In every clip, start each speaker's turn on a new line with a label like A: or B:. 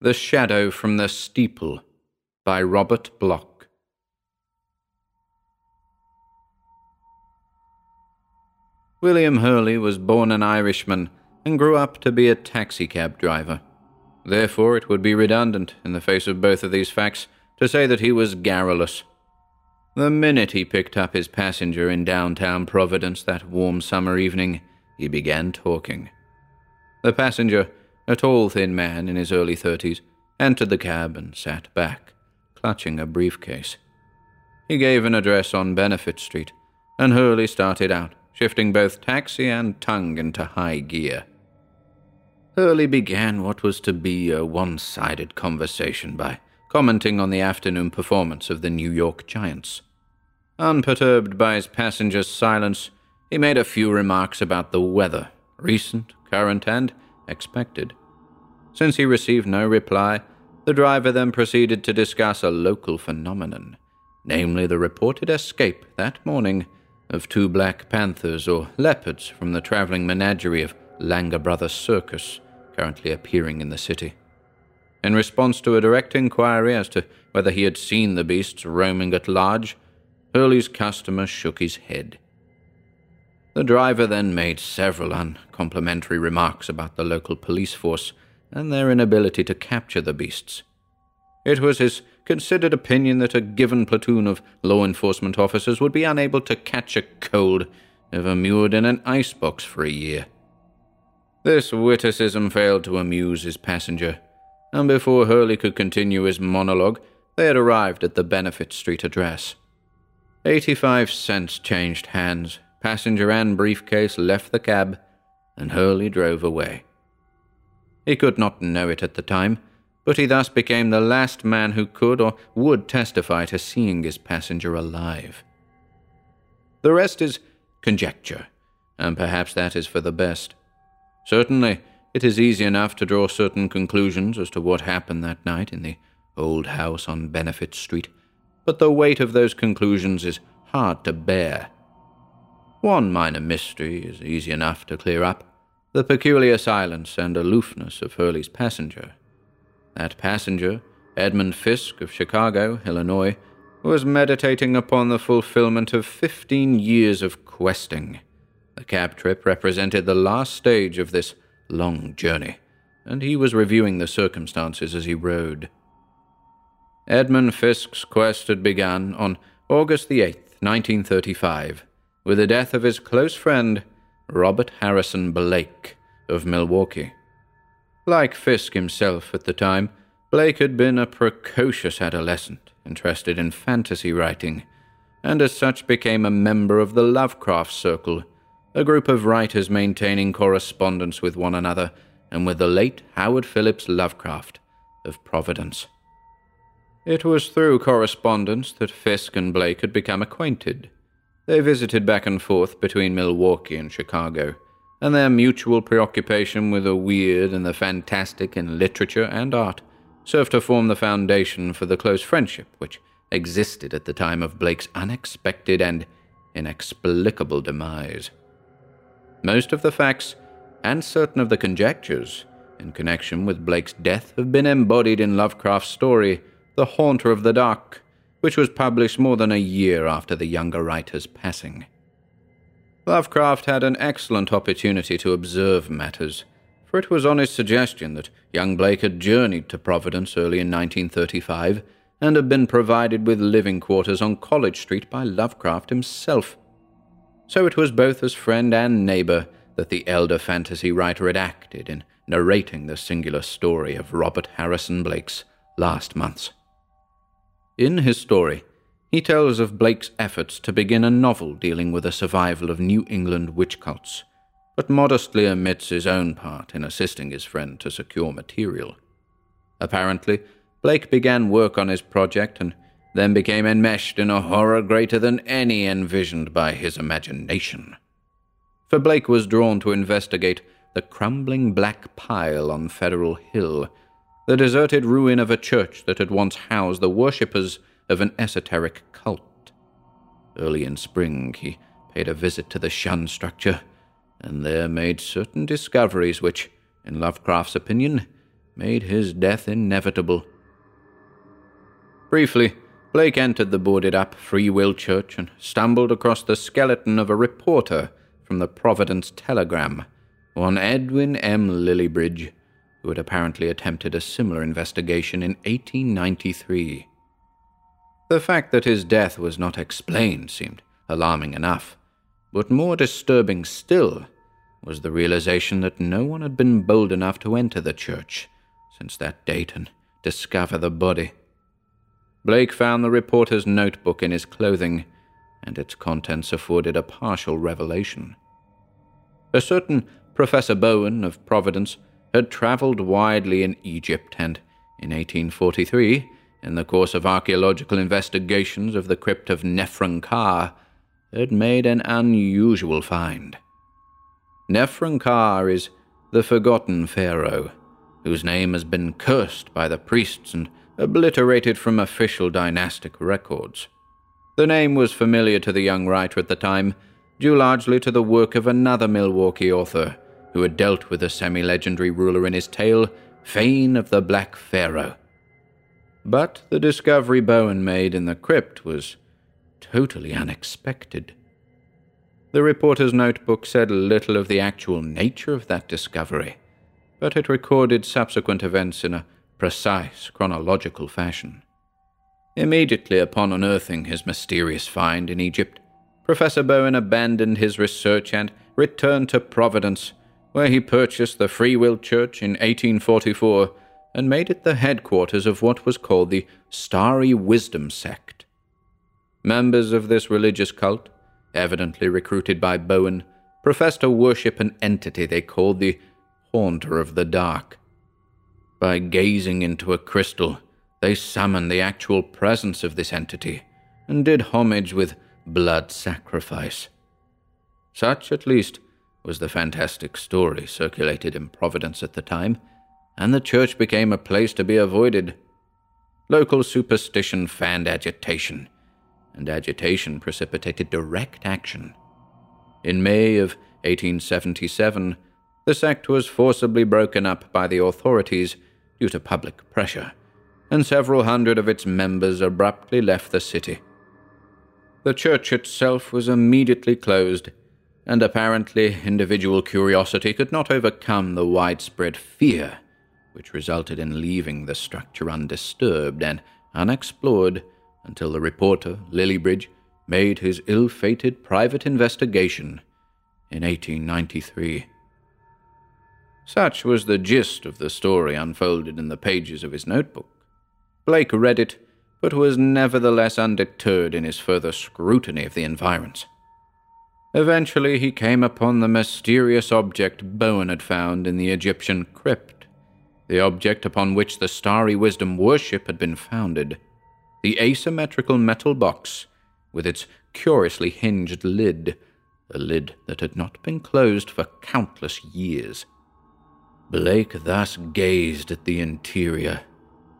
A: The Shadow from the Steeple by Robert Bloch. William Hurley was born an Irishman and grew up to be a taxicab driver. Therefore, it would be redundant, in the face of both of these facts, to say that he was garrulous. The minute he picked up his passenger in downtown Providence that warm summer evening, he began talking. The passenger, a tall, thin man in his early thirties, entered the cab and sat back, clutching a briefcase. He gave an address on Benefit Street, and Hurley started out, shifting both taxi and tongue into high gear. Hurley began what was to be a one sided conversation by commenting on the afternoon performance of the New York Giants. Unperturbed by his passenger's silence, he made a few remarks about the weather, recent, current, and expected. Since he received no reply, the driver then proceeded to discuss a local phenomenon, namely the reported escape that morning of two black panthers or leopards from the traveling menagerie of Langer Brothers Circus, currently appearing in the city. In response to a direct inquiry as to whether he had seen the beasts roaming at large, Hurley's customer shook his head. The driver then made several uncomplimentary remarks about the local police force and their inability to capture the beasts. It was his considered opinion that a given platoon of law enforcement officers would be unable to catch a cold if immured in an icebox for a year. This witticism failed to amuse his passenger, and before Hurley could continue his monologue, they had arrived at the Benefit Street address. Eighty five cents changed hands, passenger and briefcase left the cab, and Hurley drove away. He could not know it at the time, but he thus became the last man who could or would testify to seeing his passenger alive. The rest is conjecture, and perhaps that is for the best. Certainly, it is easy enough to draw certain conclusions as to what happened that night in the old house on Benefit Street, but the weight of those conclusions is hard to bear. One minor mystery is easy enough to clear up the peculiar silence and aloofness of Hurley's passenger. That passenger, Edmund Fisk of Chicago, Illinois, was meditating upon the fulfillment of fifteen years of questing. The cab trip represented the last stage of this long journey, and he was reviewing the circumstances as he rode. Edmund Fisk's quest had begun on August the 8th, 1935, with the death of his close friend, Robert Harrison Blake of Milwaukee. Like Fisk himself at the time, Blake had been a precocious adolescent interested in fantasy writing, and as such became a member of the Lovecraft Circle, a group of writers maintaining correspondence with one another and with the late Howard Phillips Lovecraft of Providence. It was through correspondence that Fisk and Blake had become acquainted. They visited back and forth between Milwaukee and Chicago, and their mutual preoccupation with the weird and the fantastic in literature and art served to form the foundation for the close friendship which existed at the time of Blake's unexpected and inexplicable demise. Most of the facts, and certain of the conjectures, in connection with Blake's death have been embodied in Lovecraft's story, The Haunter of the Dark, which was published more than a year after the younger writer's passing. Lovecraft had an excellent opportunity to observe matters, for it was on his suggestion that young Blake had journeyed to Providence early in 1935 and had been provided with living quarters on College Street by Lovecraft himself. So it was both as friend and neighbor that the elder fantasy writer had acted in narrating the singular story of Robert Harrison Blake's last months. In his story, he tells of Blake's efforts to begin a novel dealing with the survival of New England witch cults, but modestly omits his own part in assisting his friend to secure material. Apparently, Blake began work on his project and then became enmeshed in a horror greater than any envisioned by his imagination. For Blake was drawn to investigate the crumbling black pile on Federal Hill the deserted ruin of a church that had once housed the worshippers of an esoteric cult. Early in spring, he paid a visit to the Shun structure, and there made certain discoveries which, in Lovecraft's opinion, made his death inevitable. Briefly, Blake entered the boarded up Free Will Church and stumbled across the skeleton of a reporter from the Providence Telegram, one Edwin M. Lillibridge, who had apparently attempted a similar investigation in 1893. The fact that his death was not explained seemed alarming enough, but more disturbing still was the realization that no one had been bold enough to enter the church since that date and discover the body. Blake found the reporter's notebook in his clothing, and its contents afforded a partial revelation. A certain Professor Bowen of Providence had travelled widely in Egypt and, in 1843, in the course of archaeological investigations of the crypt of Nephren-Ka, had made an unusual find. Nephren-Ka is the forgotten pharaoh, whose name has been cursed by the priests and obliterated from official dynastic records. The name was familiar to the young writer at the time, due largely to the work of another Milwaukee author who had dealt with the semi legendary ruler in his tale, Fane of the Black Pharaoh. But the discovery Bowen made in the crypt was totally unexpected. The reporter's notebook said little of the actual nature of that discovery, but it recorded subsequent events in a precise chronological fashion. Immediately upon unearthing his mysterious find in Egypt, Professor Bowen abandoned his research and returned to Providence, where he purchased the Free Will Church in 1844 and made it the headquarters of what was called the Starry Wisdom Sect. Members of this religious cult, evidently recruited by Bowen, professed to worship an entity they called the Haunter of the Dark, by gazing into a crystal, they summoned the actual presence of this entity and did homage with blood sacrifice. Such, at least, was the fantastic story circulated in Providence at the time, and the church became a place to be avoided. Local superstition fanned agitation, and agitation precipitated direct action. In May of 1877, the sect was forcibly broken up by the authorities due to public pressure, and several hundred of its members abruptly left the city. The church itself was immediately closed, and apparently individual curiosity could not overcome the widespread fear which resulted in leaving the structure undisturbed and unexplored until the reporter, Lillibridge, made his ill fated private investigation in 1893. Such was the gist of the story unfolded in the pages of his notebook. Blake read it, but was nevertheless undeterred in his further scrutiny of the environs. Eventually, he came upon the mysterious object Bowen had found in the Egyptian crypt, the object upon which the starry wisdom worship had been founded, the asymmetrical metal box with its curiously hinged lid, a lid that had not been closed for countless years. Blake thus gazed at the interior,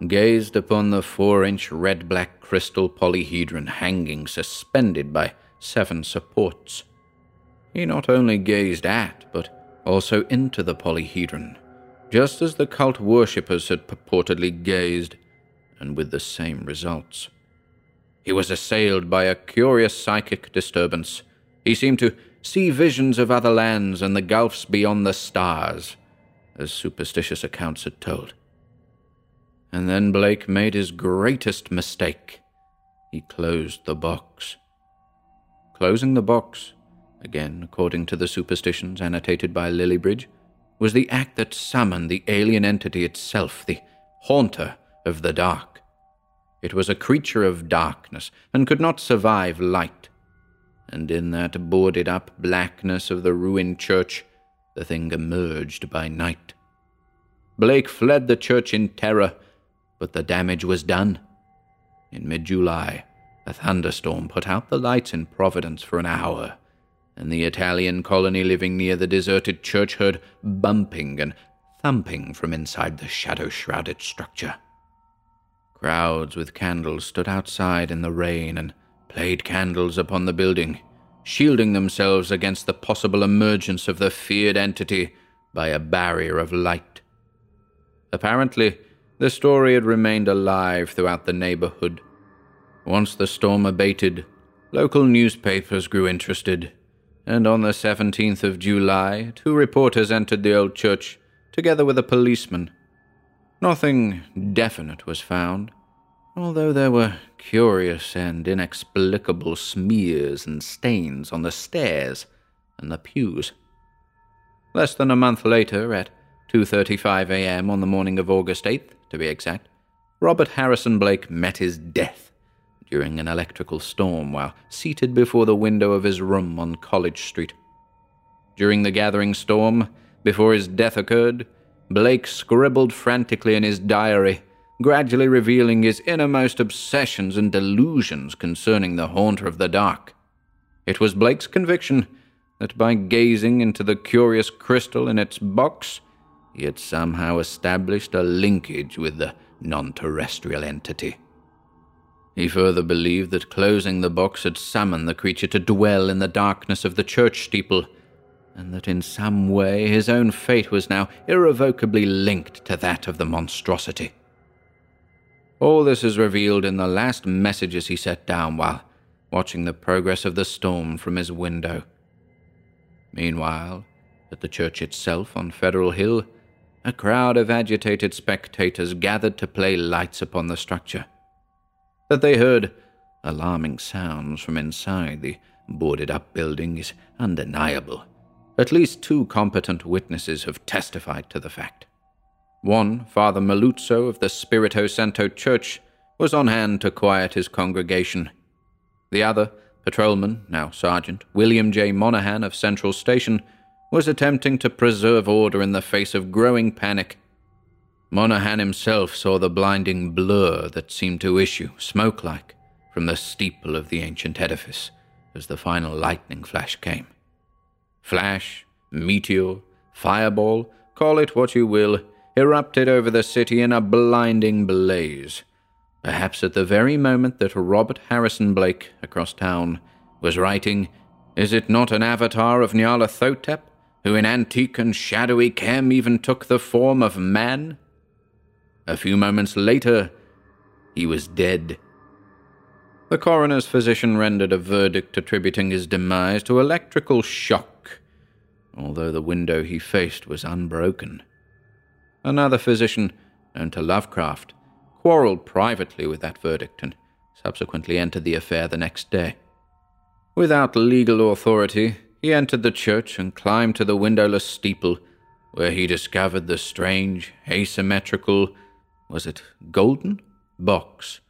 A: gazed upon the four inch red black crystal polyhedron hanging suspended by seven supports. He not only gazed at, but also into the polyhedron, just as the cult worshippers had purportedly gazed, and with the same results. He was assailed by a curious psychic disturbance. He seemed to see visions of other lands and the gulfs beyond the stars as superstitious accounts had told. And then Blake made his greatest mistake. He closed the box. Closing the box, again according to the superstitions annotated by Lillibridge, was the act that summoned the alien entity itself, the haunter of the dark. It was a creature of darkness and could not survive light. And in that boarded up blackness of the ruined church, the thing emerged by night. Blake fled the church in terror, but the damage was done. In mid July, a thunderstorm put out the lights in Providence for an hour, and the Italian colony living near the deserted church heard bumping and thumping from inside the shadow shrouded structure. Crowds with candles stood outside in the rain and played candles upon the building shielding themselves against the possible emergence of the feared entity by a barrier of light. Apparently, the story had remained alive throughout the neighborhood. Once the storm abated, local newspapers grew interested, and on the 17th of July, two reporters entered the old church together with a policeman. Nothing definite was found, although there were curious and inexplicable smears and stains on the stairs and the pews. Less than a month later, at 2:35 a.m. on the morning of August 8th, to be exact, Robert Harrison Blake met his death during an electrical storm while seated before the window of his room on College Street. During the gathering storm, before his death occurred, Blake scribbled frantically in his diary, gradually revealing his innermost obsessions and delusions concerning the haunter of the dark. It was Blake's conviction that by gazing into the curious crystal in its box, he had somehow established a linkage with the non terrestrial entity. He further believed that closing the box had summoned the creature to dwell in the darkness of the church steeple, and that in some way his own fate was now irrevocably linked to that of the monstrosity. All this is revealed in the last messages he set down while watching the progress of the storm from his window. Meanwhile, at the church itself on Federal Hill, a crowd of agitated spectators gathered to play lights upon the structure. That they heard alarming sounds from inside the boarded up building is undeniable. At least two competent witnesses have testified to the fact. One, Father Merluzzo of the Spirito Santo Church, was on hand to quiet his congregation. The other, patrolman, now Sergeant, William J. Monahan of Central Station, was attempting to preserve order in the face of growing panic. Monahan himself saw the blinding blur that seemed to issue, smoke like, from the steeple of the ancient edifice as the final lightning flash came. Flash, meteor, fireball, call it what you will, erupted over the city in a blinding blaze. Perhaps at the very moment that Robert Harrison Blake, across town, was writing, Is it not an avatar of Nyarlathotep? who in antique and shadowy Khem even took the form of man? A few moments later, he was dead. The coroner's physician rendered a verdict attributing his demise to electrical shock, although the window he faced was unbroken. Another physician, known to Lovecraft, quarreled privately with that verdict and subsequently entered the affair the next day. Without legal authority, he entered the church and climbed to the windowless steeple, where he discovered the strange, asymmetrical, was it golden, box,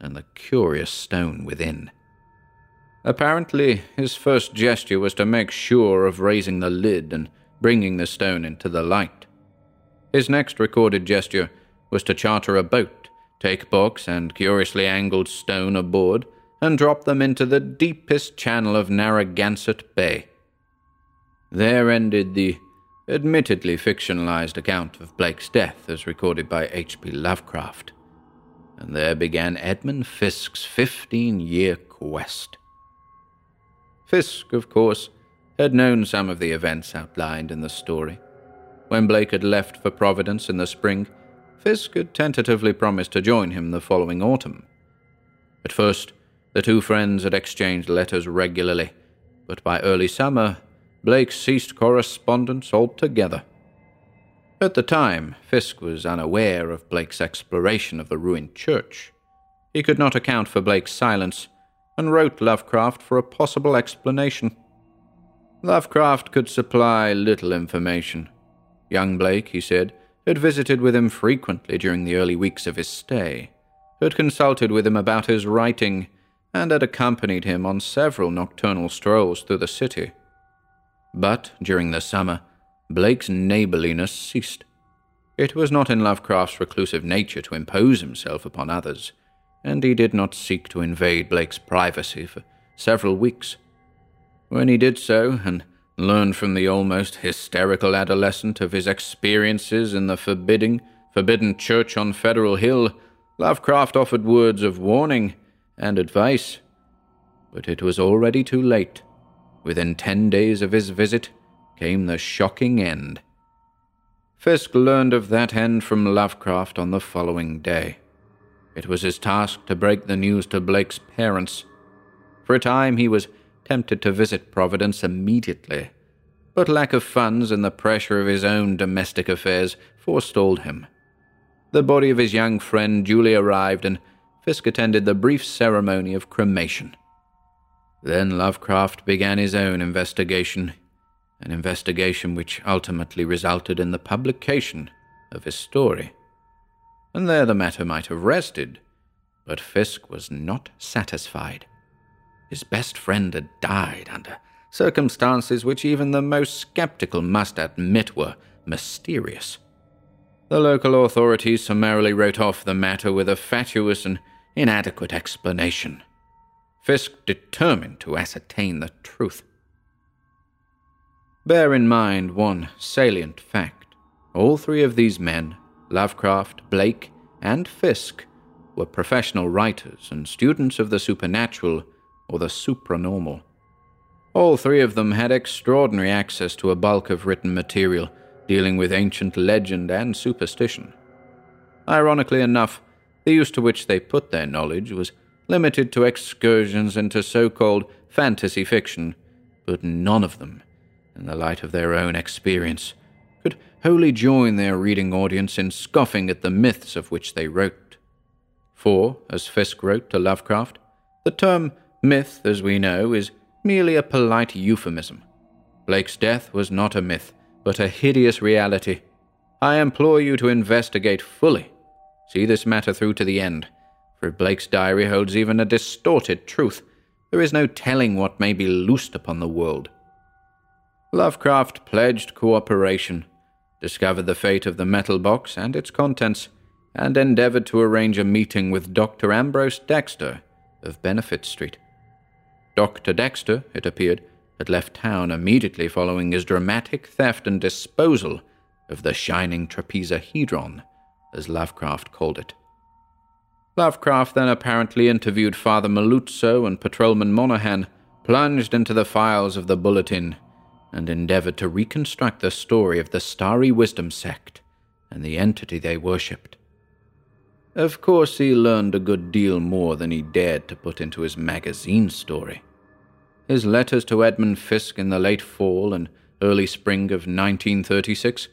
A: and the curious stone within. Apparently, his first gesture was to make sure of raising the lid and bringing the stone into the light. His next recorded gesture was to charter a boat, take box and curiously angled stone aboard, and drop them into the deepest channel of Narragansett Bay. There ended the admittedly fictionalized account of Blake's death as recorded by H.P. Lovecraft, and there began Edmund Fisk's 15 year quest. Fisk, of course, had known some of the events outlined in the story. When Blake had left for Providence in the spring, Fisk had tentatively promised to join him the following autumn. At first, the two friends had exchanged letters regularly, but by early summer Blake ceased correspondence altogether. At the time, Fisk was unaware of Blake's exploration of the ruined church. He could not account for Blake's silence and wrote Lovecraft for a possible explanation. Lovecraft could supply little information. Young Blake, he said, had visited with him frequently during the early weeks of his stay, had consulted with him about his writing, and had accompanied him on several nocturnal strolls through the city. But during the summer, Blake's neighborliness ceased. It was not in Lovecraft's reclusive nature to impose himself upon others, and he did not seek to invade Blake's privacy for several weeks. When he did so, and learned from the almost hysterical adolescent of his experiences in the forbidding, forbidden church on Federal Hill, Lovecraft offered words of warning and advice. But it was already too late. Within ten days of his visit came the shocking end. Fisk learned of that end from Lovecraft on the following day. It was his task to break the news to Blake's parents. For a time, he was tempted to visit Providence immediately, but lack of funds and the pressure of his own domestic affairs forestalled him. The body of his young friend duly arrived, and Fisk attended the brief ceremony of cremation. Then Lovecraft began his own investigation, an investigation which ultimately resulted in the publication of his story. And there the matter might have rested, but Fisk was not satisfied. His best friend had died under circumstances which even the most skeptical must admit were mysterious. The local authorities summarily wrote off the matter with a fatuous and inadequate explanation. Fisk determined to ascertain the truth. Bear in mind one salient fact. All three of these men, Lovecraft, Blake, and Fisk, were professional writers and students of the supernatural or the supranormal. All three of them had extraordinary access to a bulk of written material dealing with ancient legend and superstition. Ironically enough, the use to which they put their knowledge was limited to excursions into so called fantasy fiction, but none of them, in the light of their own experience, could wholly join their reading audience in scoffing at the myths of which they wrote. For, as Fisk wrote to Lovecraft, the term myth, as we know, is merely a polite euphemism. Blake's death was not a myth, but a hideous reality. I implore you to investigate fully. See this matter through to the end, for Blake's diary holds even a distorted truth, there is no telling what may be loosed upon the world. Lovecraft pledged cooperation, discovered the fate of the metal box and its contents, and endeavored to arrange a meeting with Dr. Ambrose Dexter of Benefit Street. Dr. Dexter, it appeared, had left town immediately following his dramatic theft and disposal of the shining trapezohedron, as Lovecraft called it. Lovecraft then apparently interviewed Father Merluzzo and Patrolman Monahan, plunged into the files of the bulletin, and endeavored to reconstruct the story of the Starry Wisdom sect and the entity they worshipped. Of course, he learned a good deal more than he dared to put into his magazine story. His letters to Edmund Fisk in the late fall and early spring of 1936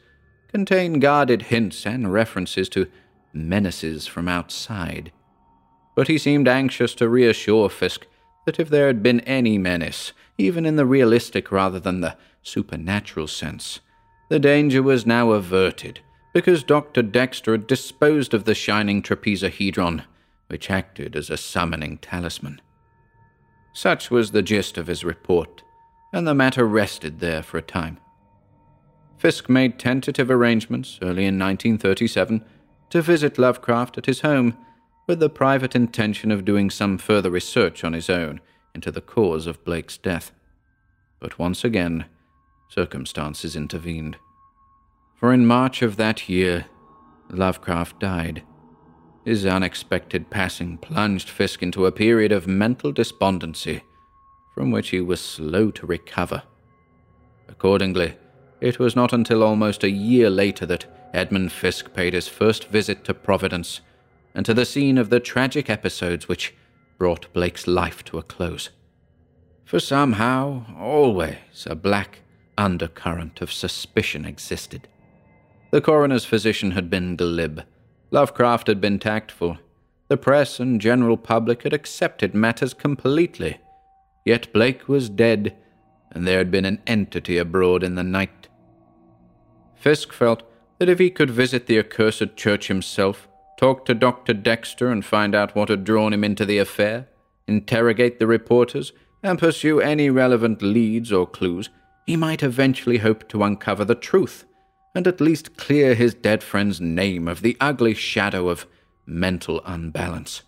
A: contain guarded hints and references to menaces from outside. But he seemed anxious to reassure Fisk that if there had been any menace, even in the realistic rather than the supernatural sense, the danger was now averted because Dr. Dexter had disposed of the shining trapezohedron, which acted as a summoning talisman. Such was the gist of his report, and the matter rested there for a time. Fisk made tentative arrangements early in 1937 to visit Lovecraft at his home with the private intention of doing some further research on his own into the cause of Blake's death. But once again, circumstances intervened for in March of that year, Lovecraft died. His unexpected passing plunged Fisk into a period of mental despondency, from which he was slow to recover. Accordingly, it was not until almost a year later that Edmund Fisk paid his first visit to Providence and to the scene of the tragic episodes which brought Blake's life to a close. For somehow, always, a black undercurrent of suspicion existed. The coroner's physician had been glib. Lovecraft had been tactful. The press and general public had accepted matters completely. Yet Blake was dead, and there had been an entity abroad in the night. Fisk felt that if he could visit the accursed church himself, talk to Dr. Dexter and find out what had drawn him into the affair, interrogate the reporters, and pursue any relevant leads or clues, he might eventually hope to uncover the truth and at least clear his dead friend's name of the ugly shadow of mental unbalance.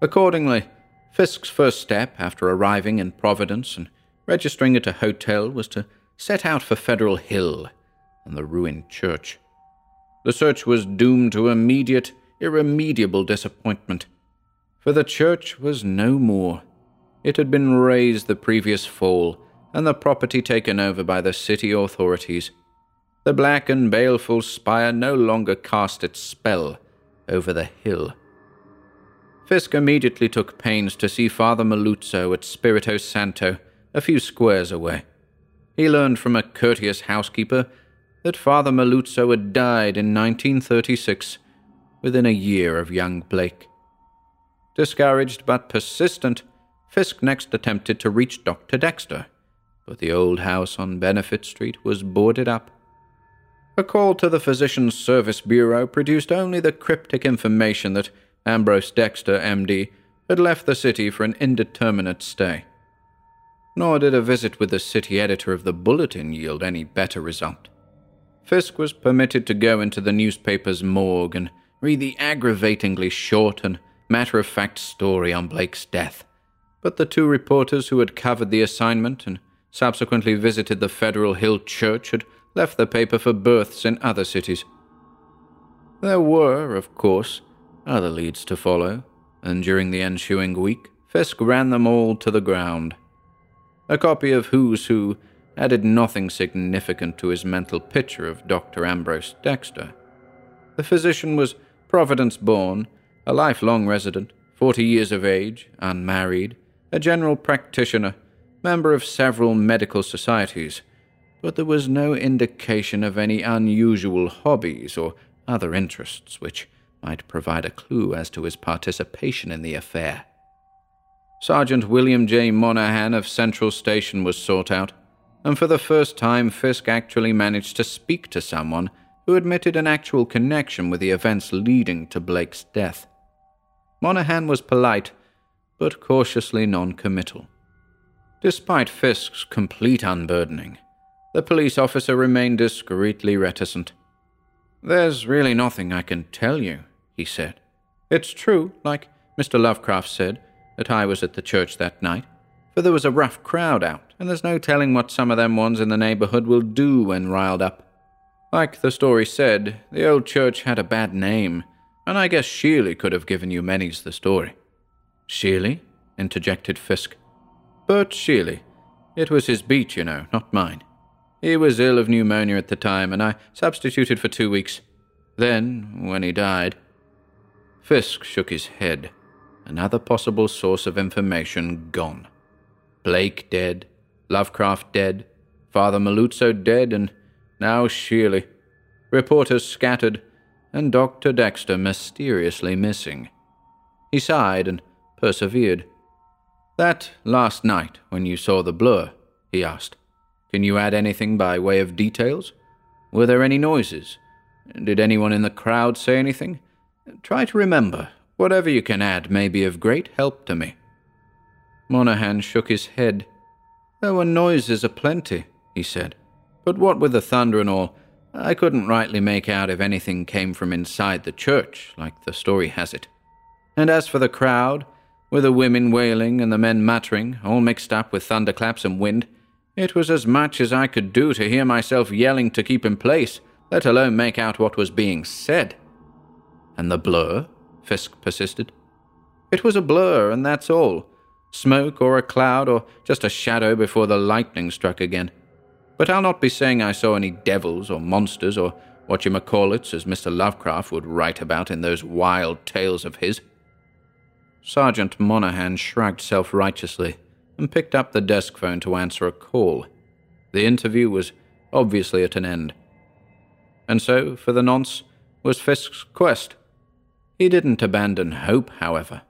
A: Accordingly, Fisk's first step after arriving in Providence and registering at a hotel was to set out for Federal Hill and the ruined church. The search was doomed to immediate, irremediable disappointment, for the church was no more. It had been razed the previous fall and the property taken over by the city authorities. the black and baleful spire no longer cast its spell over the hill. Fisk immediately took pains to see Father Merluzzo at Spirito Santo, a few squares away. He learned from a courteous housekeeper that Father Merluzzo had died in 1936, within a year of young Blake. Discouraged but persistent, Fisk next attempted to reach Dr. Dexter, but the old house on Benefit Street was boarded up. A call to the Physician's Service Bureau produced only the cryptic information that Ambrose Dexter, MD, had left the city for an indeterminate stay. Nor did a visit with the city editor of the Bulletin yield any better result. Fisk was permitted to go into the newspaper's morgue and read the aggravatingly short and matter of fact story on Blake's death. But the two reporters who had covered the assignment and subsequently visited the Federal Hill Church had left the paper for berths in other cities. There were, of course, other leads to follow, and during the ensuing week, Fisk ran them all to the ground. A copy of Who's Who added nothing significant to his mental picture of Dr. Ambrose Dexter. The physician was Providence born, a lifelong resident, forty years of age, unmarried, a general practitioner, member of several medical societies, but there was no indication of any unusual hobbies or other interests which might provide a clue as to his participation in the affair. Sergeant William J. Monahan of Central Station was sought out, and for the first time Fisk actually managed to speak to someone who admitted an actual connection with the events leading to Blake's death. Monahan was polite, but cautiously non-committal. Despite Fisk's complete unburdening, the police officer remained discreetly reticent. There's really nothing I can tell you, he said. It's true, like Mr. Lovecraft said, that I was at the church that night, for there was a rough crowd out, and there's no telling what some of them ones in the neighborhood will do when riled up. Like the story said, the old church had a bad name, and I guess Sheely could have given you many's the story. Sheely? interjected Fisk. Bert Sheely. It was his beat, you know, not mine. He was ill of pneumonia at the time, and I substituted for two weeks. Then, when he died, Fisk shook his head. Another possible source of information gone. Blake dead, Lovecraft dead, Father Merluzzo dead, and now Sheely. Reporters scattered, and Dr. Dexter mysteriously missing. He sighed and persevered. That last night, when you saw the blur, he asked, can you add anything by way of details? Were there any noises? Did anyone in the crowd say anything? Try to remember. Whatever you can add may be of great help to me. Monahan shook his head. There were noises aplenty, he said, but what with the thunder and all, I couldn't rightly make out if anything came from inside the church, like the story has it. And as for the crowd, with the women wailing and the men muttering, all mixed up with thunderclaps and wind, it was as much as I could do to hear myself yelling to keep in place, let alone make out what was being said. And the blur? Fisk persisted. It was a blur, and that's all. Smoke or a cloud or just a shadow before the lightning struck again. But I'll not be saying I saw any devils or monsters or what you it, as Mr. Lovecraft would write about in those wild tales of his. Sergeant Monahan shrugged self righteously and picked up the desk phone to answer a call. The interview was obviously at an end. And so, for the nonce, was Fisk's quest. He didn't abandon hope, however.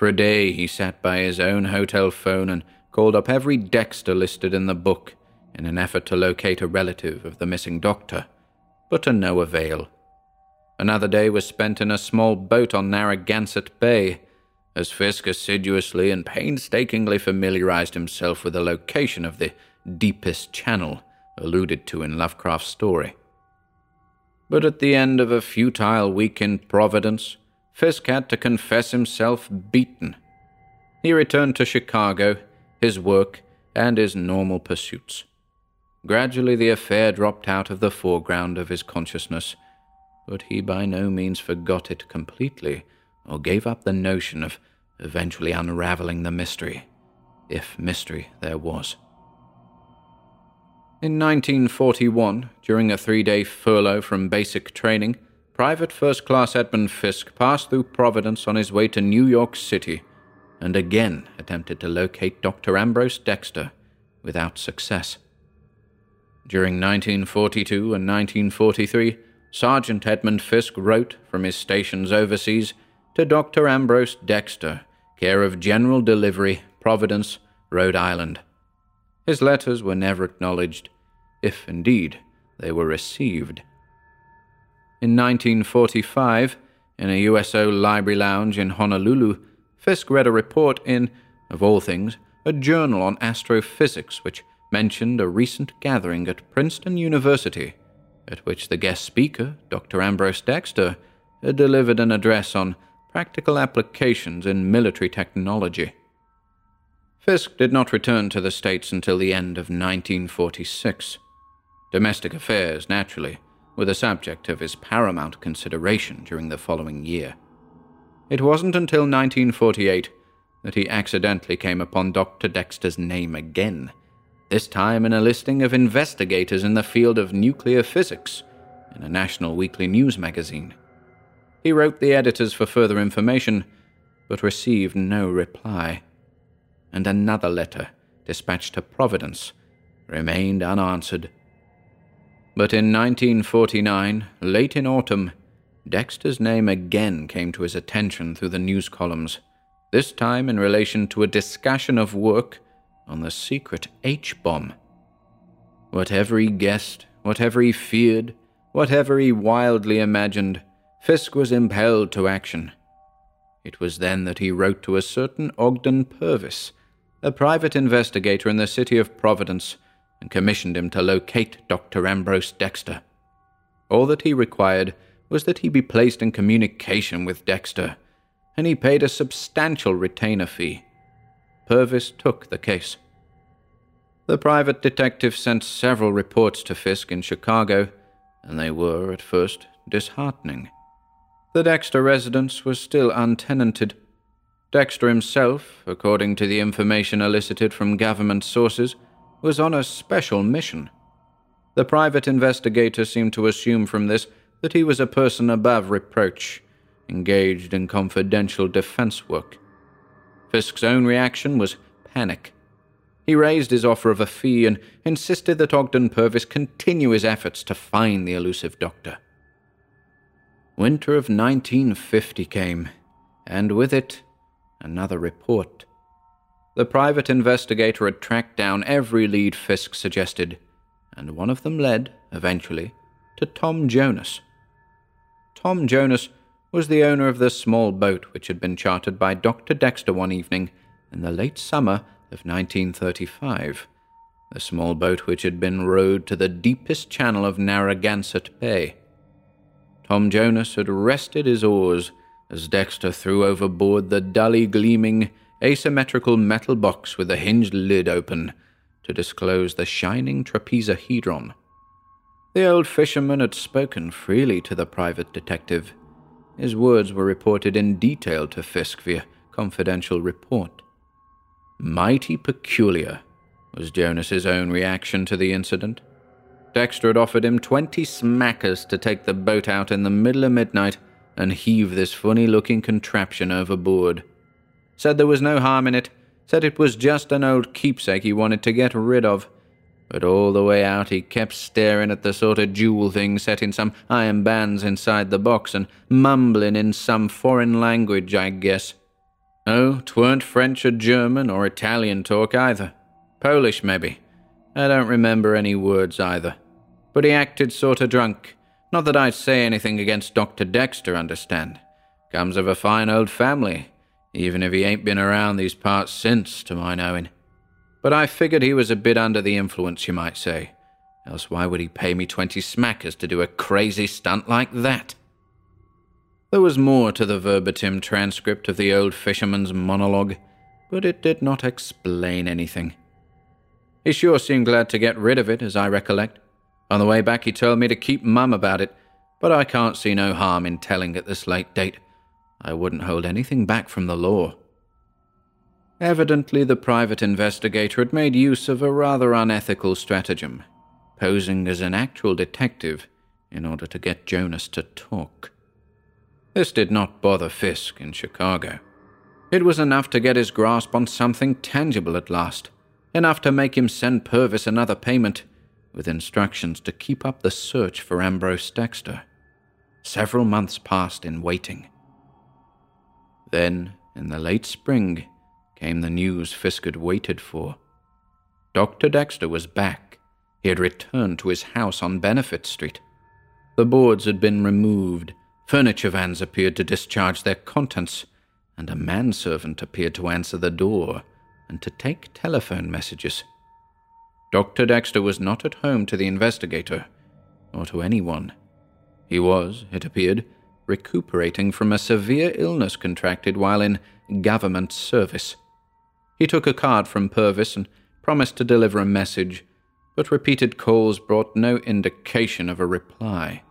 A: For a day he sat by his own hotel phone and called up every Dexter listed in the book in an effort to locate a relative of the missing doctor, but to no avail. Another day was spent in a small boat on Narragansett Bay, as Fisk assiduously and painstakingly familiarized himself with the location of the deepest channel alluded to in Lovecraft's story. But at the end of a futile week in Providence, Fisk had to confess himself beaten. He returned to Chicago, his work, and his normal pursuits. Gradually, the affair dropped out of the foreground of his consciousness, but he by no means forgot it completely or gave up the notion of eventually unraveling the mystery, if mystery there was. In 1941, during a three day furlough from basic training, Private First Class Edmund Fisk passed through Providence on his way to New York City and again attempted to locate Dr. Ambrose Dexter without success. During 1942 and 1943, Sergeant Edmund Fisk wrote from his stations overseas to Dr. Ambrose Dexter, care of General Delivery, Providence, Rhode Island. His letters were never acknowledged, if indeed they were received. In 1945, in a USO library lounge in Honolulu, Fisk read a report in, of all things, a journal on astrophysics which mentioned a recent gathering at Princeton University, at which the guest speaker, Dr. Ambrose Dexter, had delivered an address on practical applications in military technology. Fisk did not return to the States until the end of 1946. Domestic affairs, naturally, were the subject of his paramount consideration during the following year. It wasn't until 1948 that he accidentally came upon Dr. Dexter's name again, this time in a listing of investigators in the field of nuclear physics in a national weekly news magazine. He wrote the editors for further information, but received no reply and another letter, dispatched to Providence, remained unanswered. But in 1949, late in autumn, Dexter's name again came to his attention through the news columns, this time in relation to a discussion of work on the secret H bomb. Whatever he guessed, whatever he feared, whatever he wildly imagined, Fisk was impelled to action. It was then that he wrote to a certain Ogden Purvis, a private investigator in the city of Providence, and commissioned him to locate Dr. Ambrose Dexter. All that he required was that he be placed in communication with Dexter, and he paid a substantial retainer fee. Purvis took the case. The private detective sent several reports to Fisk in Chicago, and they were, at first, disheartening. The Dexter residence was still untenanted, Dexter himself, according to the information elicited from government sources, was on a special mission. The private investigator seemed to assume from this that he was a person above reproach, engaged in confidential defense work. Fisk's own reaction was panic. He raised his offer of a fee and insisted that Ogden Purvis continue his efforts to find the elusive doctor. Winter of 1950 came, and with it, Another report. The private investigator had tracked down every lead Fisk suggested, and one of them led, eventually, to Tom Jonas. Tom Jonas was the owner of the small boat which had been chartered by Dr. Dexter one evening in the late summer of 1935, the small boat which had been rowed to the deepest channel of Narragansett Bay. Tom Jonas had rested his oars as Dexter threw overboard the dully gleaming, asymmetrical metal box with the hinged lid open to disclose the shining trapezohedron. The old fisherman had spoken freely to the private detective. His words were reported in detail to Fisk via confidential report. Mighty peculiar was Jonas's own reaction to the incident. Dexter had offered him twenty smackers to take the boat out in the middle of midnight and heave this funny looking contraption overboard. Said there was no harm in it, said it was just an old keepsake he wanted to get rid of. But all the way out he kept staring at the sort of jewel thing set in some iron bands inside the box and mumbling in some foreign language, I guess. Oh, twern't French or German or Italian talk either. Polish, maybe. I don't remember any words either. But he acted sort of drunk not that I'd say anything against Dr. Dexter, understand. Comes of a fine old family, even if he ain't been around these parts since, to my knowing. But I figured he was a bit under the influence, you might say. Else why would he pay me twenty smackers to do a crazy stunt like that? There was more to the verbatim transcript of the old fisherman's monologue, but it did not explain anything. He sure seemed glad to get rid of it, as I recollect. On the way back, he told me to keep mum about it, but I can't see no harm in telling at this late date. I wouldn't hold anything back from the law. Evidently, the private investigator had made use of a rather unethical stratagem. posing as an actual detective in order to get Jonas to talk. This did not bother Fisk in Chicago. It was enough to get his grasp on something tangible at last, enough to make him send Purvis another payment, with instructions to keep up the search for Ambrose Dexter. Several months passed in waiting. Then, in the late spring, came the news Fisk had waited for. Dr. Dexter was back. He had returned to his house on Benefit Street. The boards had been removed, furniture vans appeared to discharge their contents, and a manservant appeared to answer the door and to take telephone messages. Dr. Dexter was not at home to the investigator, or to anyone. He was, it appeared, recuperating from a severe illness contracted while in government service. He took a card from Purvis and promised to deliver a message, but repeated calls brought no indication of a reply.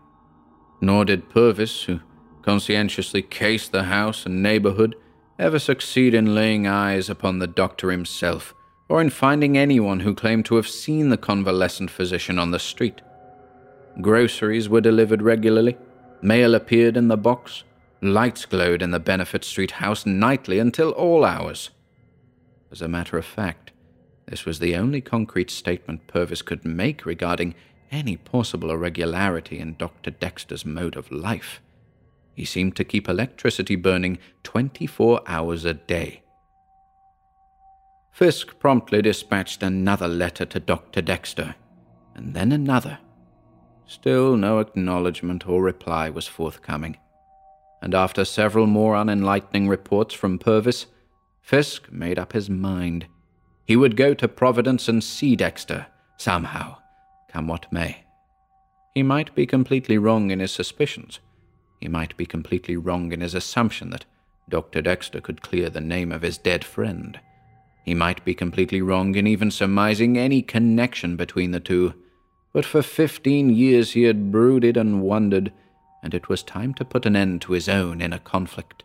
A: Nor did Purvis, who conscientiously cased the house and neighborhood, ever succeed in laying eyes upon the doctor himself, or in finding anyone who claimed to have seen the convalescent physician on the street. Groceries were delivered regularly, mail appeared in the box, lights glowed in the Benefit Street house nightly until all hours. As a matter of fact, this was the only concrete statement Purvis could make regarding any possible irregularity in Dr. Dexter's mode of life. He seemed to keep electricity burning 24 hours a day. Fisk promptly dispatched another letter to Dr. Dexter, and then another. Still, no acknowledgement or reply was forthcoming. And after several more unenlightening reports from Purvis, Fisk made up his mind. He would go to Providence and see Dexter, somehow, come what may. He might be completely wrong in his suspicions. He might be completely wrong in his assumption that Dr. Dexter could clear the name of his dead friend. He might be completely wrong in even surmising any connection between the two. But for fifteen years he had brooded and wondered, and it was time to put an end to his own inner conflict.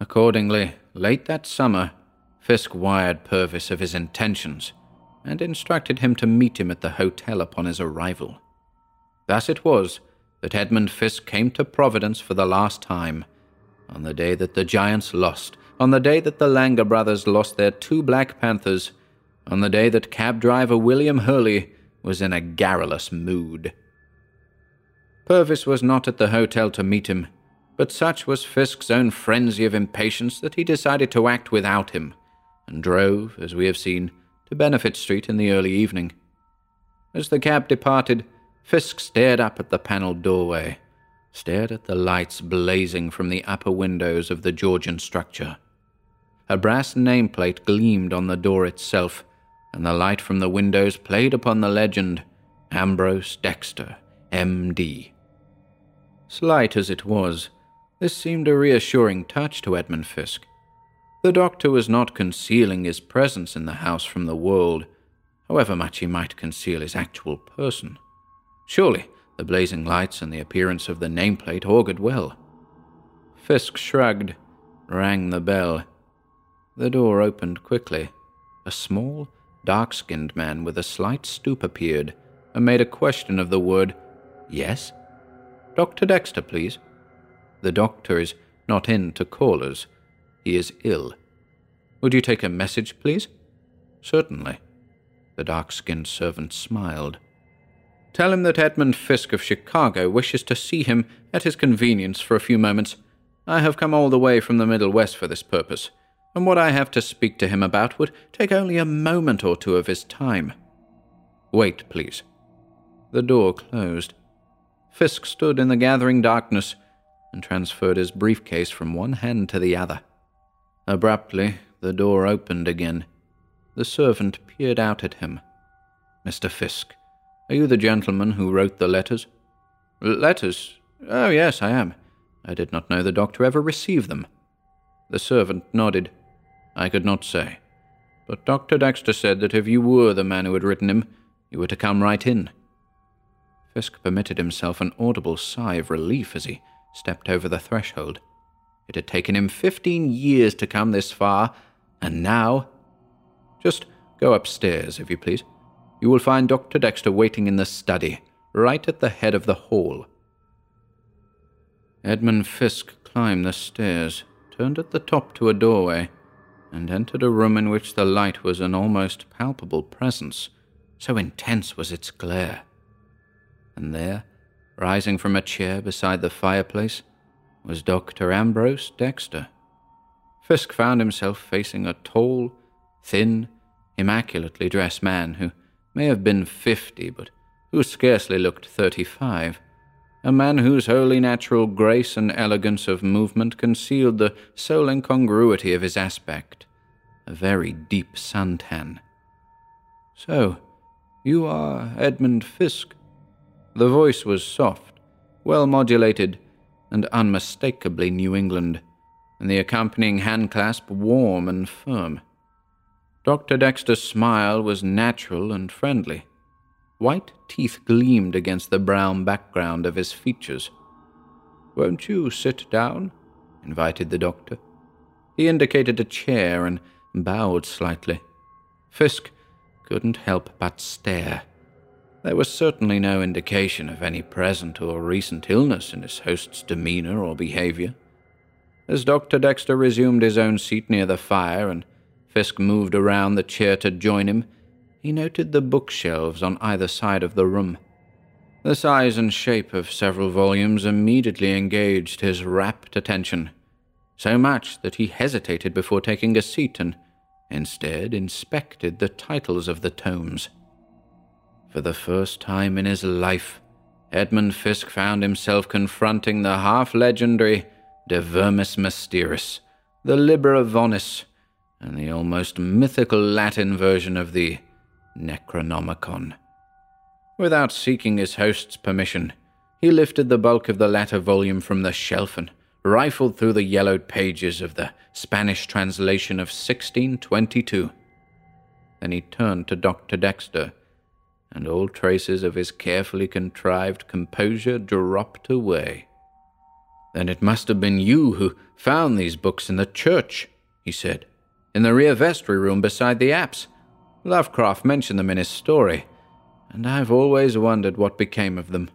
A: Accordingly, late that summer, Fisk wired Purvis of his intentions and instructed him to meet him at the hotel upon his arrival. Thus it was that Edmund Fisk came to Providence for the last time, on the day that the Giants lost, on the day that the Langer brothers lost their two Black Panthers, on the day that cab driver William Hurley was in a garrulous mood. Purvis was not at the hotel to meet him, but such was Fisk's own frenzy of impatience that he decided to act without him, and drove, as we have seen, to Benefit Street in the early evening. As the cab departed, Fisk stared up at the panelled doorway, stared at the lights blazing from the upper windows of the Georgian structure. A brass nameplate gleamed on the door itself, and the light from the windows played upon the legend Ambrose Dexter, M.D. Slight as it was, this seemed a reassuring touch to Edmund Fisk. The doctor was not concealing his presence in the house from the world, however much he might conceal his actual person. Surely the blazing lights and the appearance of the nameplate augured well. Fisk shrugged, rang the bell. The door opened quickly. A small, dark skinned man with a slight stoop appeared and made a question of the word, Yes? Dr. Dexter, please. The doctor is not in to callers. He is ill. Would you take a message, please? Certainly. The dark skinned servant smiled. Tell him that Edmund Fisk of Chicago wishes to see him at his convenience for a few moments. I have come all the way from the Middle West for this purpose and what I have to speak to him about would take only a moment or two of his time. Wait, please. The door closed. Fisk stood in the gathering darkness and transferred his briefcase from one hand to the other. Abruptly, the door opened again. The servant peered out at him. Mr. Fisk, are you the gentleman who wrote the letters? Letters? Oh, yes, I am. I did not know the doctor ever received them. The servant nodded. I could not say. But Dr. Dexter said that if you were the man who had written him, you were to come right in. Fisk permitted himself an audible sigh of relief as he stepped over the threshold. It had taken him fifteen years to come this far, and now. Just go upstairs, if you please. you will find Dr. Dexter waiting in the study, right at the head of the hall. Edmund Fisk climbed the stairs, turned at the top to a doorway, and entered a room in which the light was an almost palpable presence, so intense was its glare. And there, rising from a chair beside the fireplace, was Dr. Ambrose Dexter. Fisk found himself facing a tall, thin, immaculately dressed man who may have been fifty, but who scarcely looked thirty five. A man whose wholly natural grace and elegance of movement concealed the sole incongruity of his aspect a very deep suntan. So, you are Edmund Fisk? The voice was soft, well modulated, and unmistakably New England, and the accompanying handclasp warm and firm. Dr. Dexter's smile was natural and friendly. White teeth gleamed against the brown background of his features. Won't you sit down? invited the doctor. He indicated a chair and bowed slightly. Fisk couldn't help but stare. There was certainly no indication of any present or recent illness in his host's demeanor or behavior. As Dr. Dexter resumed his own seat near the fire and Fisk moved around the chair to join him. He noted the bookshelves on either side of the room. The size and shape of several volumes immediately engaged his rapt attention, so much that he hesitated before taking a seat and instead inspected the titles of the tomes. For the first time in his life, Edmund Fisk found himself confronting the half legendary De Vermis Mysteriis, the Liber Ivonis, and the almost mythical Latin version of the Necronomicon. Without seeking his host's permission, he lifted the bulk of the latter volume from the shelf and rifled through the yellowed pages of the Spanish translation of 1622. Then he turned to Dr. Dexter, and all traces of his carefully contrived composure dropped away. Then it must have been you who found these books in the church, he said in the rear vestry room beside the apse. Lovecraft mentioned them in his story, and I've always wondered what became of them.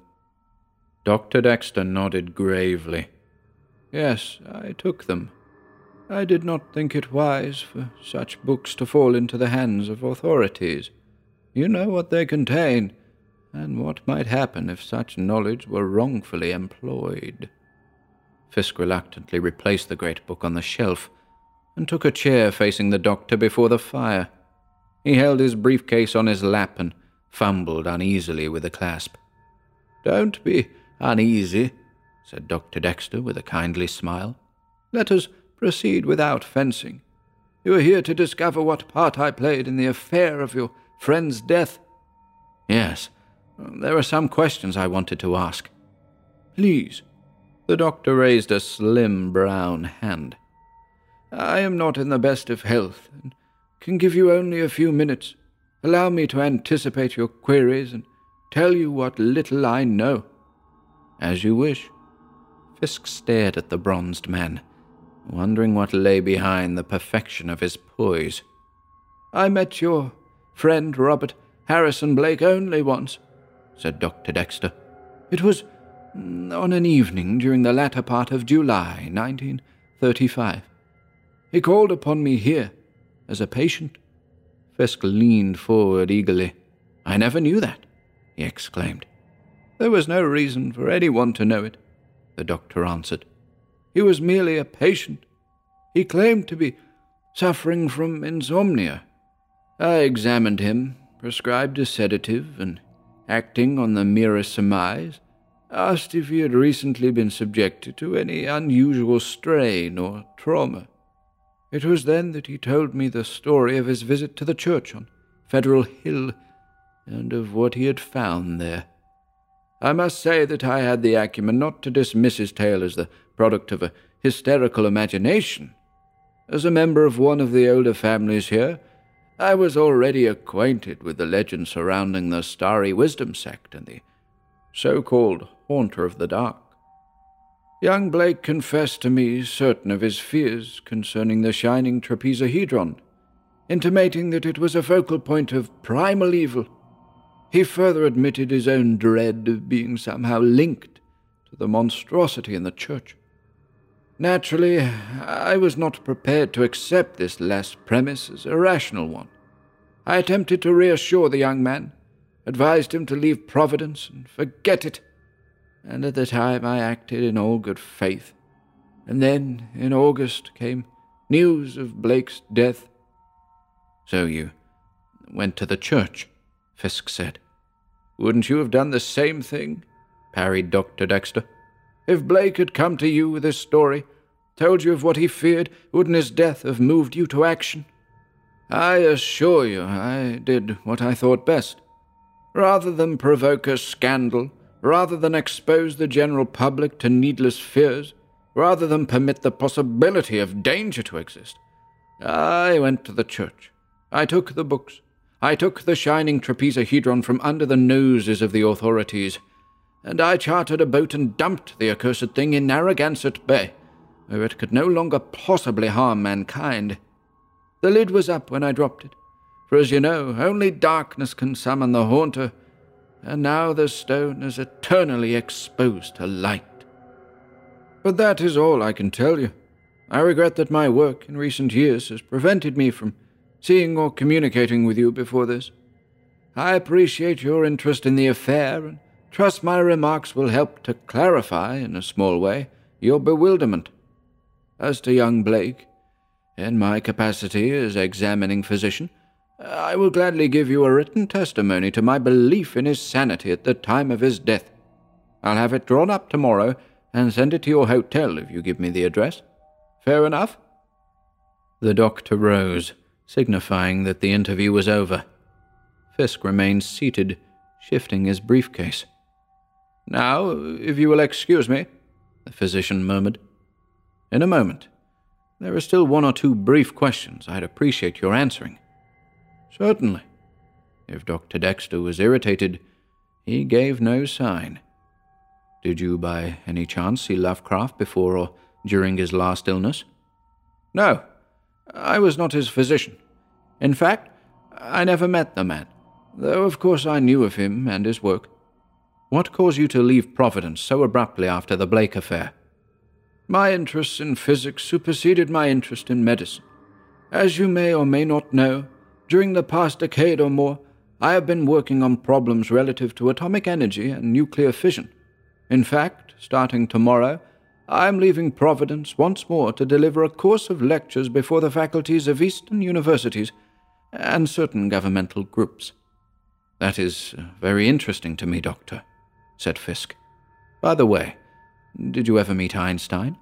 A: Dr. Dexter nodded gravely. Yes, I took them. I did not think it wise for such books to fall into the hands of authorities. You know what they contain, and what might happen if such knowledge were wrongfully employed. Fisk reluctantly replaced the great book on the shelf and took a chair facing the doctor before the fire. He held his briefcase on his lap and fumbled uneasily with the clasp. Don't be uneasy, said Dr. Dexter with a kindly smile. Let us proceed without fencing. You are here to discover what part I played in the affair of your friend's death. Yes, there are some questions I wanted to ask. Please. The doctor raised a slim brown hand. I am not in the best of health, and can give you only a few minutes. Allow me to anticipate your queries and tell you what little I know. As you wish. Fisk stared at the bronzed man, wondering what lay behind the perfection of his poise. I met your friend Robert Harrison Blake only once, said Dr. Dexter. It was on an evening during the latter part of July, 1935. He called upon me here, as a patient. Fisk leaned forward eagerly. I never knew that, he exclaimed. There was no reason for anyone to know it, the doctor answered. He was merely a patient. He claimed to be suffering from insomnia. I examined him, prescribed a sedative, and, acting on the merest surmise, asked if he had recently been subjected to any unusual strain or trauma. It was then that he told me the story of his visit to the church on Federal Hill and of what he had found there. I must say that I had the acumen not to dismiss his tale as the product of a hysterical imagination. As a member of one of the older families here, I was already acquainted with the legend surrounding the Starry Wisdom sect and the so called Haunter of the Dark. Young Blake confessed to me certain of his fears concerning the shining trapezohedron, intimating that it was a focal point of primal evil
B: He further admitted his own dread of being somehow linked to the monstrosity in the church. Naturally, I was not prepared to accept this last premise as a rational one. I attempted to reassure the young man, advised him to leave Providence and forget it, and at the time I acted in all good faith. And then, in August, came news of Blake's death.
A: So you went to the church, Fisk said.
B: Wouldn't you have done the same thing? parried Dr. Dexter. If Blake had come to you with his story, told you of what he feared, wouldn't his death have moved you to action? I assure you I did what I thought best. Rather than provoke a scandal, rather than expose the general public to needless fears, rather than permit the possibility of danger to exist, I went to the church. I took the books. I took the shining trapezohedron from under the noses of the authorities and I chartered a boat and dumped the accursed thing in Narragansett Bay, where it could no longer possibly harm mankind. The lid was up when I dropped it, for as you know, only darkness can summon the haunter, and now the stone is eternally exposed to light. But that is all I can tell you. I regret that my work in recent years has prevented me from seeing or communicating with you before this. I appreciate your interest in the affair and Trust my remarks will help to clarify, in a small way, your bewilderment. As to young Blake, in my capacity as examining physician, I will gladly give you a written testimony to my belief in his sanity at the time of his death. I'll have it drawn up tomorrow and send it to your hotel if you give me the address. Fair enough?
A: The doctor rose, signifying that the interview was over. Fisk remained seated, shifting his briefcase.
B: Now, if you will excuse me, the physician murmured.
A: In a moment. There are still one or two brief questions I'd appreciate your answering.
B: Certainly.
A: If Dr. Dexter was irritated, he gave no sign. Did you by any chance see Lovecraft before or during his last illness?
B: No, I was not his physician. In fact, I never met the man, though of course I knew of him and his work.
A: What caused you to leave Providence so abruptly after the Blake affair?
B: My interest in physics superseded my interest in medicine. As you may or may not know, during the past decade or more, I have been working on problems relative to atomic energy and nuclear fission. In fact, starting tomorrow, I am leaving Providence once more to deliver a course of lectures before the faculties of Eastern universities and certain governmental groups.
A: That is uh, very interesting to me, Doctor said Fisk. By the way, did you ever meet Einstein?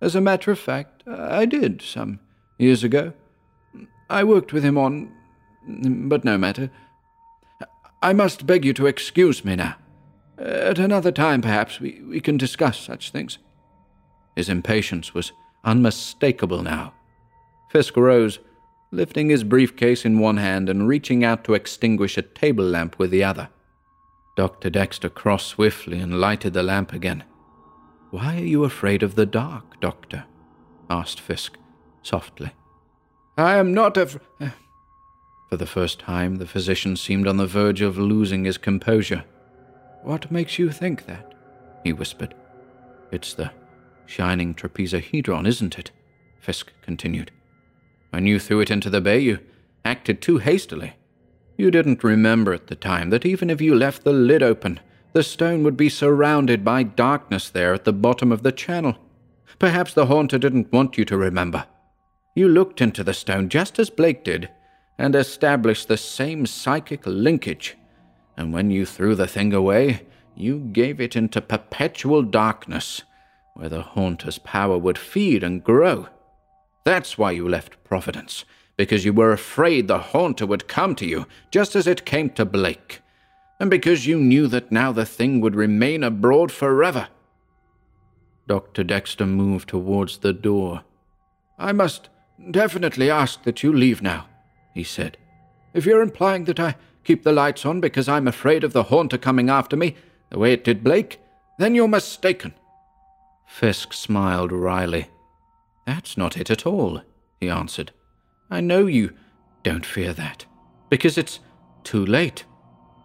B: As a matter of fact, I did, some years ago. I worked with him on. but no matter. I must beg you to excuse me now. At another time, perhaps, we, we can discuss such things.
A: His impatience was unmistakable now. Fisk rose, lifting his briefcase in one hand and reaching out to extinguish a table lamp with the other. Dr. Dexter crossed swiftly and lighted the lamp again. Why are you afraid of the dark, Doctor? asked Fisk, softly.
B: I am not af.
A: For the first time, the physician seemed on the verge of losing his composure.
B: What makes you think that? he whispered.
A: It's the shining trapezohedron, isn't it? Fisk continued. When you threw it into the bay, you acted too hastily. You didn't remember at the time that even if you left the lid open, the stone would be surrounded by darkness there at the bottom of the channel. Perhaps the haunter didn't want you to remember. You looked into the stone just as Blake did, and established the same psychic linkage. And when you threw the thing away, you gave it into perpetual darkness, where the haunter's power would feed and grow. That's why you left Providence because you were afraid the haunter would come to you, just as it came to Blake, and because you knew that now the thing would remain abroad forever. Dr. Dexter moved towards the door.
B: I must definitely ask that you leave now, he said. If you're implying that I keep the lights on because I'm afraid of the haunter coming after me, the way it did Blake, then you're mistaken.
A: Fisk smiled wryly. That's not it at all, he answered. I know you don't fear that, because it's too late.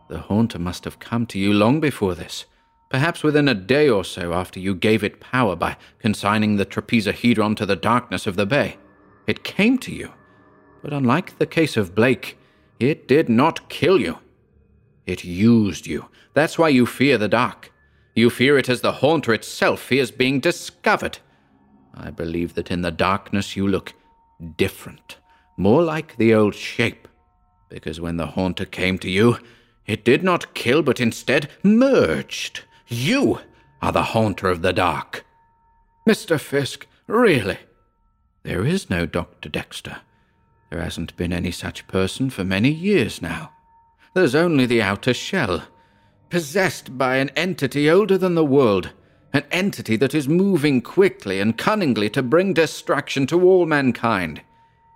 A: The Haunter must have come to you long before this, perhaps within a day or so after you gave it power by consigning the trapezohedron to the darkness of the bay. It came to you, but unlike the case of Blake, it did not kill you. It used you. That's why you fear the dark. You fear it as the Haunter itself fears being discovered. I believe that in the darkness you look different, more like the old shape, because when the Haunter came to you, it did not kill, but instead merged. You are the Haunter of the Dark.
B: Mr. Fisk, really?
A: There is no Dr. Dexter. There hasn't been any such person for many years now. There's only the outer shell, possessed by an entity older than the world, an entity that is moving quickly and cunningly to bring destruction to all mankind.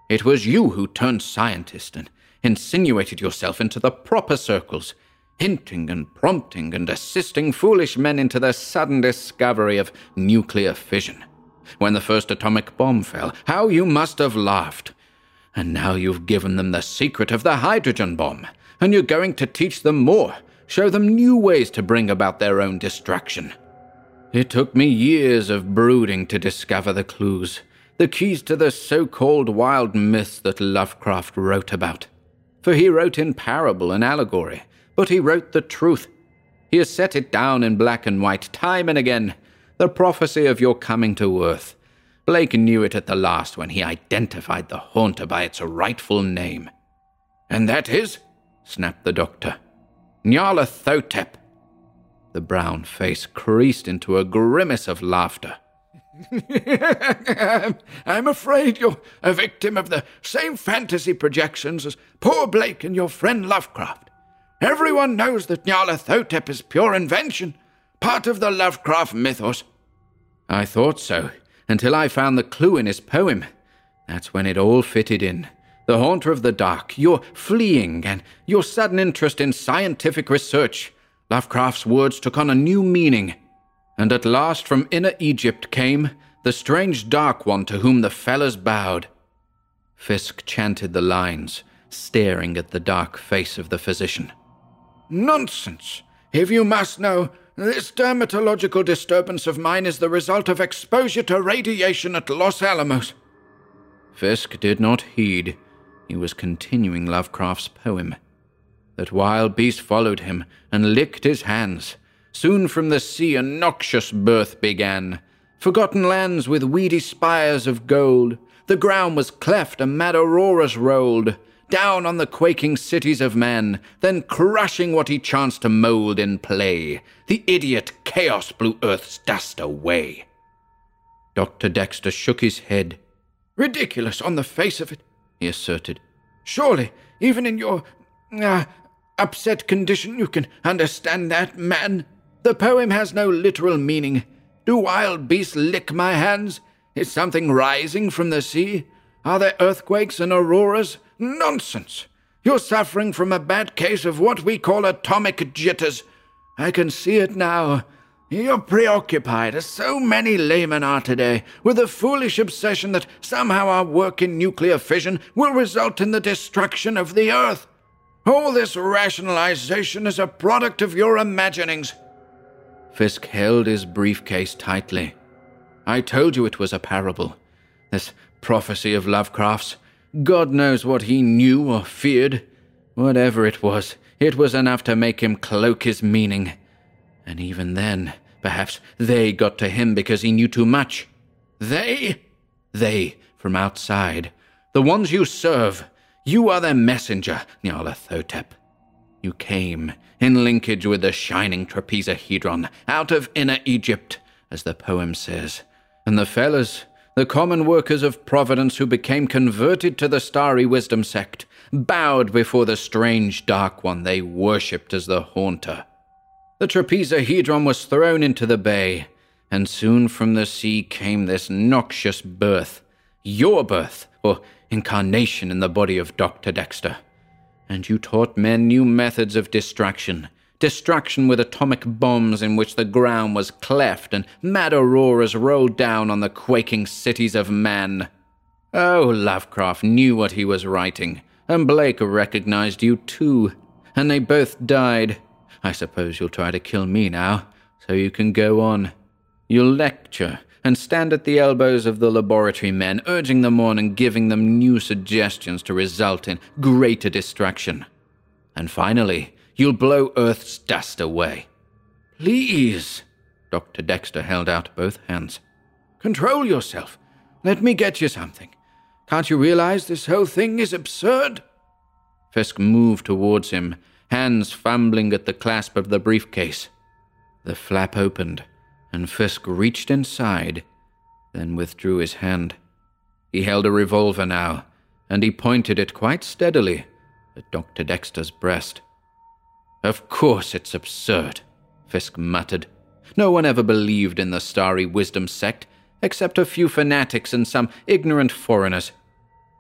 A: It was you who turned scientist and insinuated yourself into the proper circles, hinting and prompting and assisting foolish men into their sudden discovery of nuclear fission. When the first atomic bomb fell, how you must have laughed. And now you've given them the secret of the hydrogen bomb, and you're going to teach them more, show them new ways to bring about their own destruction. It took me years of brooding to discover the clues, the keys to the so called wild myths that Lovecraft wrote about. For he wrote in parable and allegory, but he wrote the truth. He has set it down in black and white time and again the prophecy of your coming to earth. Blake knew it at the last when he identified the haunter by its rightful name.
B: And that is? snapped the doctor. Nyarlathotep.
A: The brown face creased into a grimace of laughter.
B: I'm afraid you're a victim of the same fantasy projections as poor Blake and your friend Lovecraft. Everyone knows that Nyarlathotep is pure invention, part of the Lovecraft mythos.
A: I thought so, until I found the clue in his poem. That's when it all fitted in. The Haunter of the Dark, your fleeing, and your sudden interest in scientific research Lovecraft's words took on a new meaning, and at last from inner Egypt came the strange Dark One to whom the fellahs bowed. Fisk chanted the lines, staring at the dark face of the physician.
B: Nonsense! If you must know, this dermatological disturbance of mine is the result of exposure to radiation at Los Alamos.
A: Fisk did not heed. He was continuing Lovecraft's poem. That wild beast followed him and licked his hands. Soon from the sea a noxious birth began. Forgotten lands with weedy spires of gold. The ground was cleft, and mad auroras rolled down on the quaking cities of men, then crushing what he chanced to mold in play. The idiot chaos blew Earth's dust away. Dr. Dexter shook his head.
B: Ridiculous on the face of it, he asserted. Surely, even in your uh, upset condition, you can understand that, man. The poem has no literal meaning. Do wild beasts lick my hands? Is something rising from the sea? Are there earthquakes and auroras? Nonsense! You're suffering from a bad case of what we call atomic jitters. I can see it now. You're preoccupied, as so many laymen are today, with a foolish obsession that somehow our work in nuclear fission will result in the destruction of the Earth. All this rationalization is a product of your imaginings.
A: Fisk held his briefcase tightly. I told you it was a parable. This prophecy of Lovecraft's. God knows what he knew or feared. Whatever it was, it was enough to make him cloak his meaning. And even then, perhaps they got to him because he knew too much.
B: They?
A: They, from outside. The ones you serve. You are their messenger, Nyarlathotep. You came, in linkage with the shining trapezohedron, out of inner Egypt, as the poem says. And the fellahs, the common workers of Providence who became converted to the Starry Wisdom sect, bowed before the strange Dark One they worshipped as the Haunter. The trapezohedron was thrown into the bay, and soon from the sea came this noxious birth, your birth, or incarnation in the body of Dr. Dexter. And you taught men new methods of distraction, destruction with atomic bombs in which the ground was cleft and mad auroras rolled down on the quaking cities of man. Oh, Lovecraft knew what he was writing, and Blake recognized you too. and they both died. I suppose you'll try to kill me now, so you can go on. You'll lecture and stand at the elbows of the laboratory men, urging them on and giving them new suggestions to result in greater destruction. And finally, you'll blow Earth's dust away. Please! Dr. Dexter held out both hands. Control yourself. Let me get you something. Can't you realize this whole thing is absurd? Fisk moved towards him, hands fumbling at the clasp of the briefcase. The flap opened, and Fisk reached inside, then withdrew his hand. He held a revolver now, and he pointed it quite steadily at Dr. Dexter's breast. Of course it's absurd, Fisk muttered. No one ever believed in the Starry Wisdom sect, except a few fanatics and some ignorant foreigners.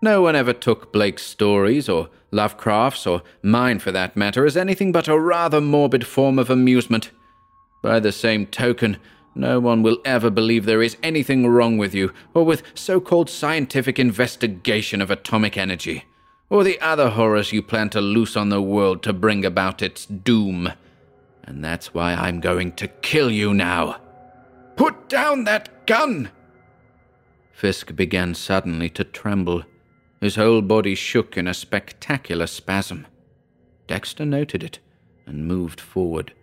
A: No one ever took Blake's stories, or Lovecraft's, or mine for that matter, as anything but a rather morbid form of amusement. By the same token, no one will ever believe there is anything wrong with you, or with so called scientific investigation of atomic energy, or the other horrors you plan to loose on the world to bring about its doom. And that's why I'm going to kill you now. Put down that gun! Fisk began suddenly to tremble. His whole body shook in a spectacular spasm. Dexter noted it and moved forward.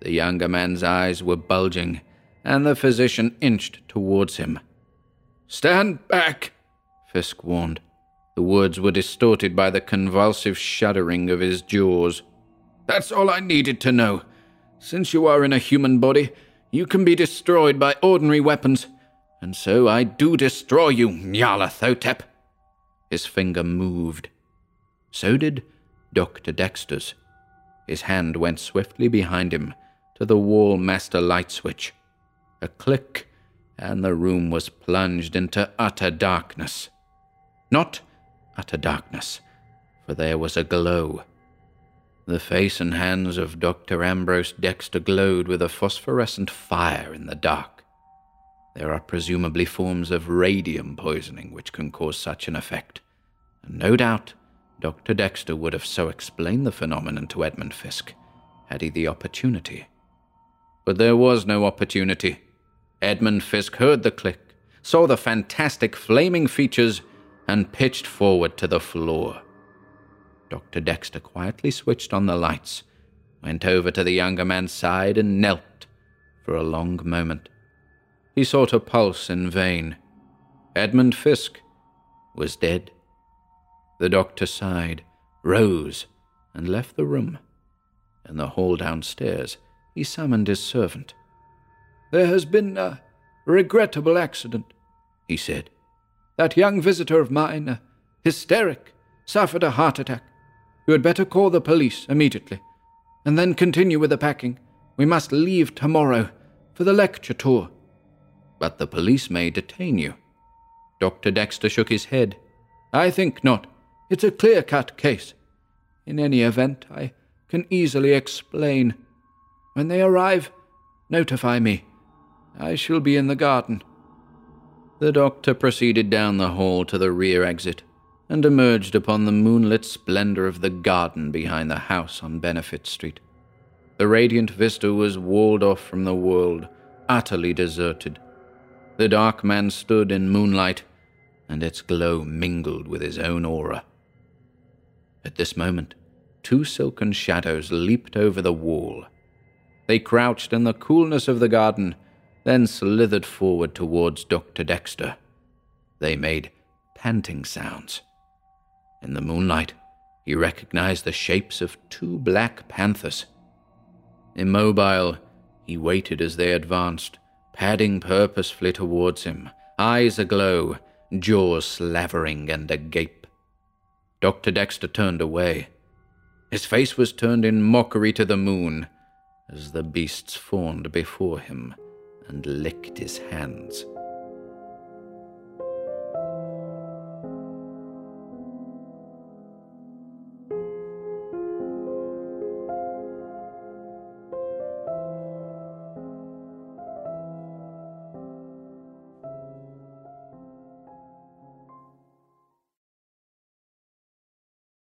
A: The younger man's eyes were bulging, and the physician inched towards him. Stand back, Fisk warned. The words were distorted by the convulsive shuddering of his jaws. That's all I needed to know. Since you are in a human body, you can be destroyed by ordinary weapons. And so I do destroy you, Nyarlathotep. His finger moved. So did Dr. Dexter's. His hand went swiftly behind him to the wall master light switch. A click, and the room was plunged into utter darkness. Not utter darkness, for there was a glow. The face and hands of Dr. Ambrose Dexter glowed with a phosphorescent fire in the dark. There are presumably forms of radium poisoning which can cause such an effect, and no doubt Dr. Dexter would have so explained the phenomenon to Edmund Fisk had he the opportunity. But there was no opportunity. Edmund Fisk heard the click, saw the fantastic flaming features, and pitched forward to the floor. Dr. Dexter quietly switched on the lights, went over to the younger man's side, and knelt for a long moment. He sought a pulse in vain. Edmund Fisk was dead. The doctor sighed, rose, and left the room. In the hall downstairs, he summoned his servant. There has been a regrettable accident, he said. That young visitor of mine, hysteric, suffered a heart attack. You had better call the police immediately, and then continue with the packing. We must leave tomorrow for the lecture tour. But the police may detain you. Dr. Dexter shook his head. I think not. It's a clear cut case. In any event, I can easily explain. When they arrive, notify me. I shall be in the garden. The doctor proceeded down the hall to the rear exit and emerged upon the moonlit splendor of the garden behind the house on Benefit Street. The radiant vista was walled off from the world, utterly deserted. The dark man stood in moonlight, and its glow mingled with his own aura. At this moment, two silken shadows leaped over the wall. They crouched in the coolness of the garden, then slithered forward towards Dr. Dexter. They made panting sounds. In the moonlight, he recognized the shapes of two black panthers. Immobile, he waited as they advanced, padding purposefully towards him, eyes aglow, jaws slavering and agape. Dr. Dexter turned away. His face was turned in mockery to the moon as the beasts fawned before him and licked his hands.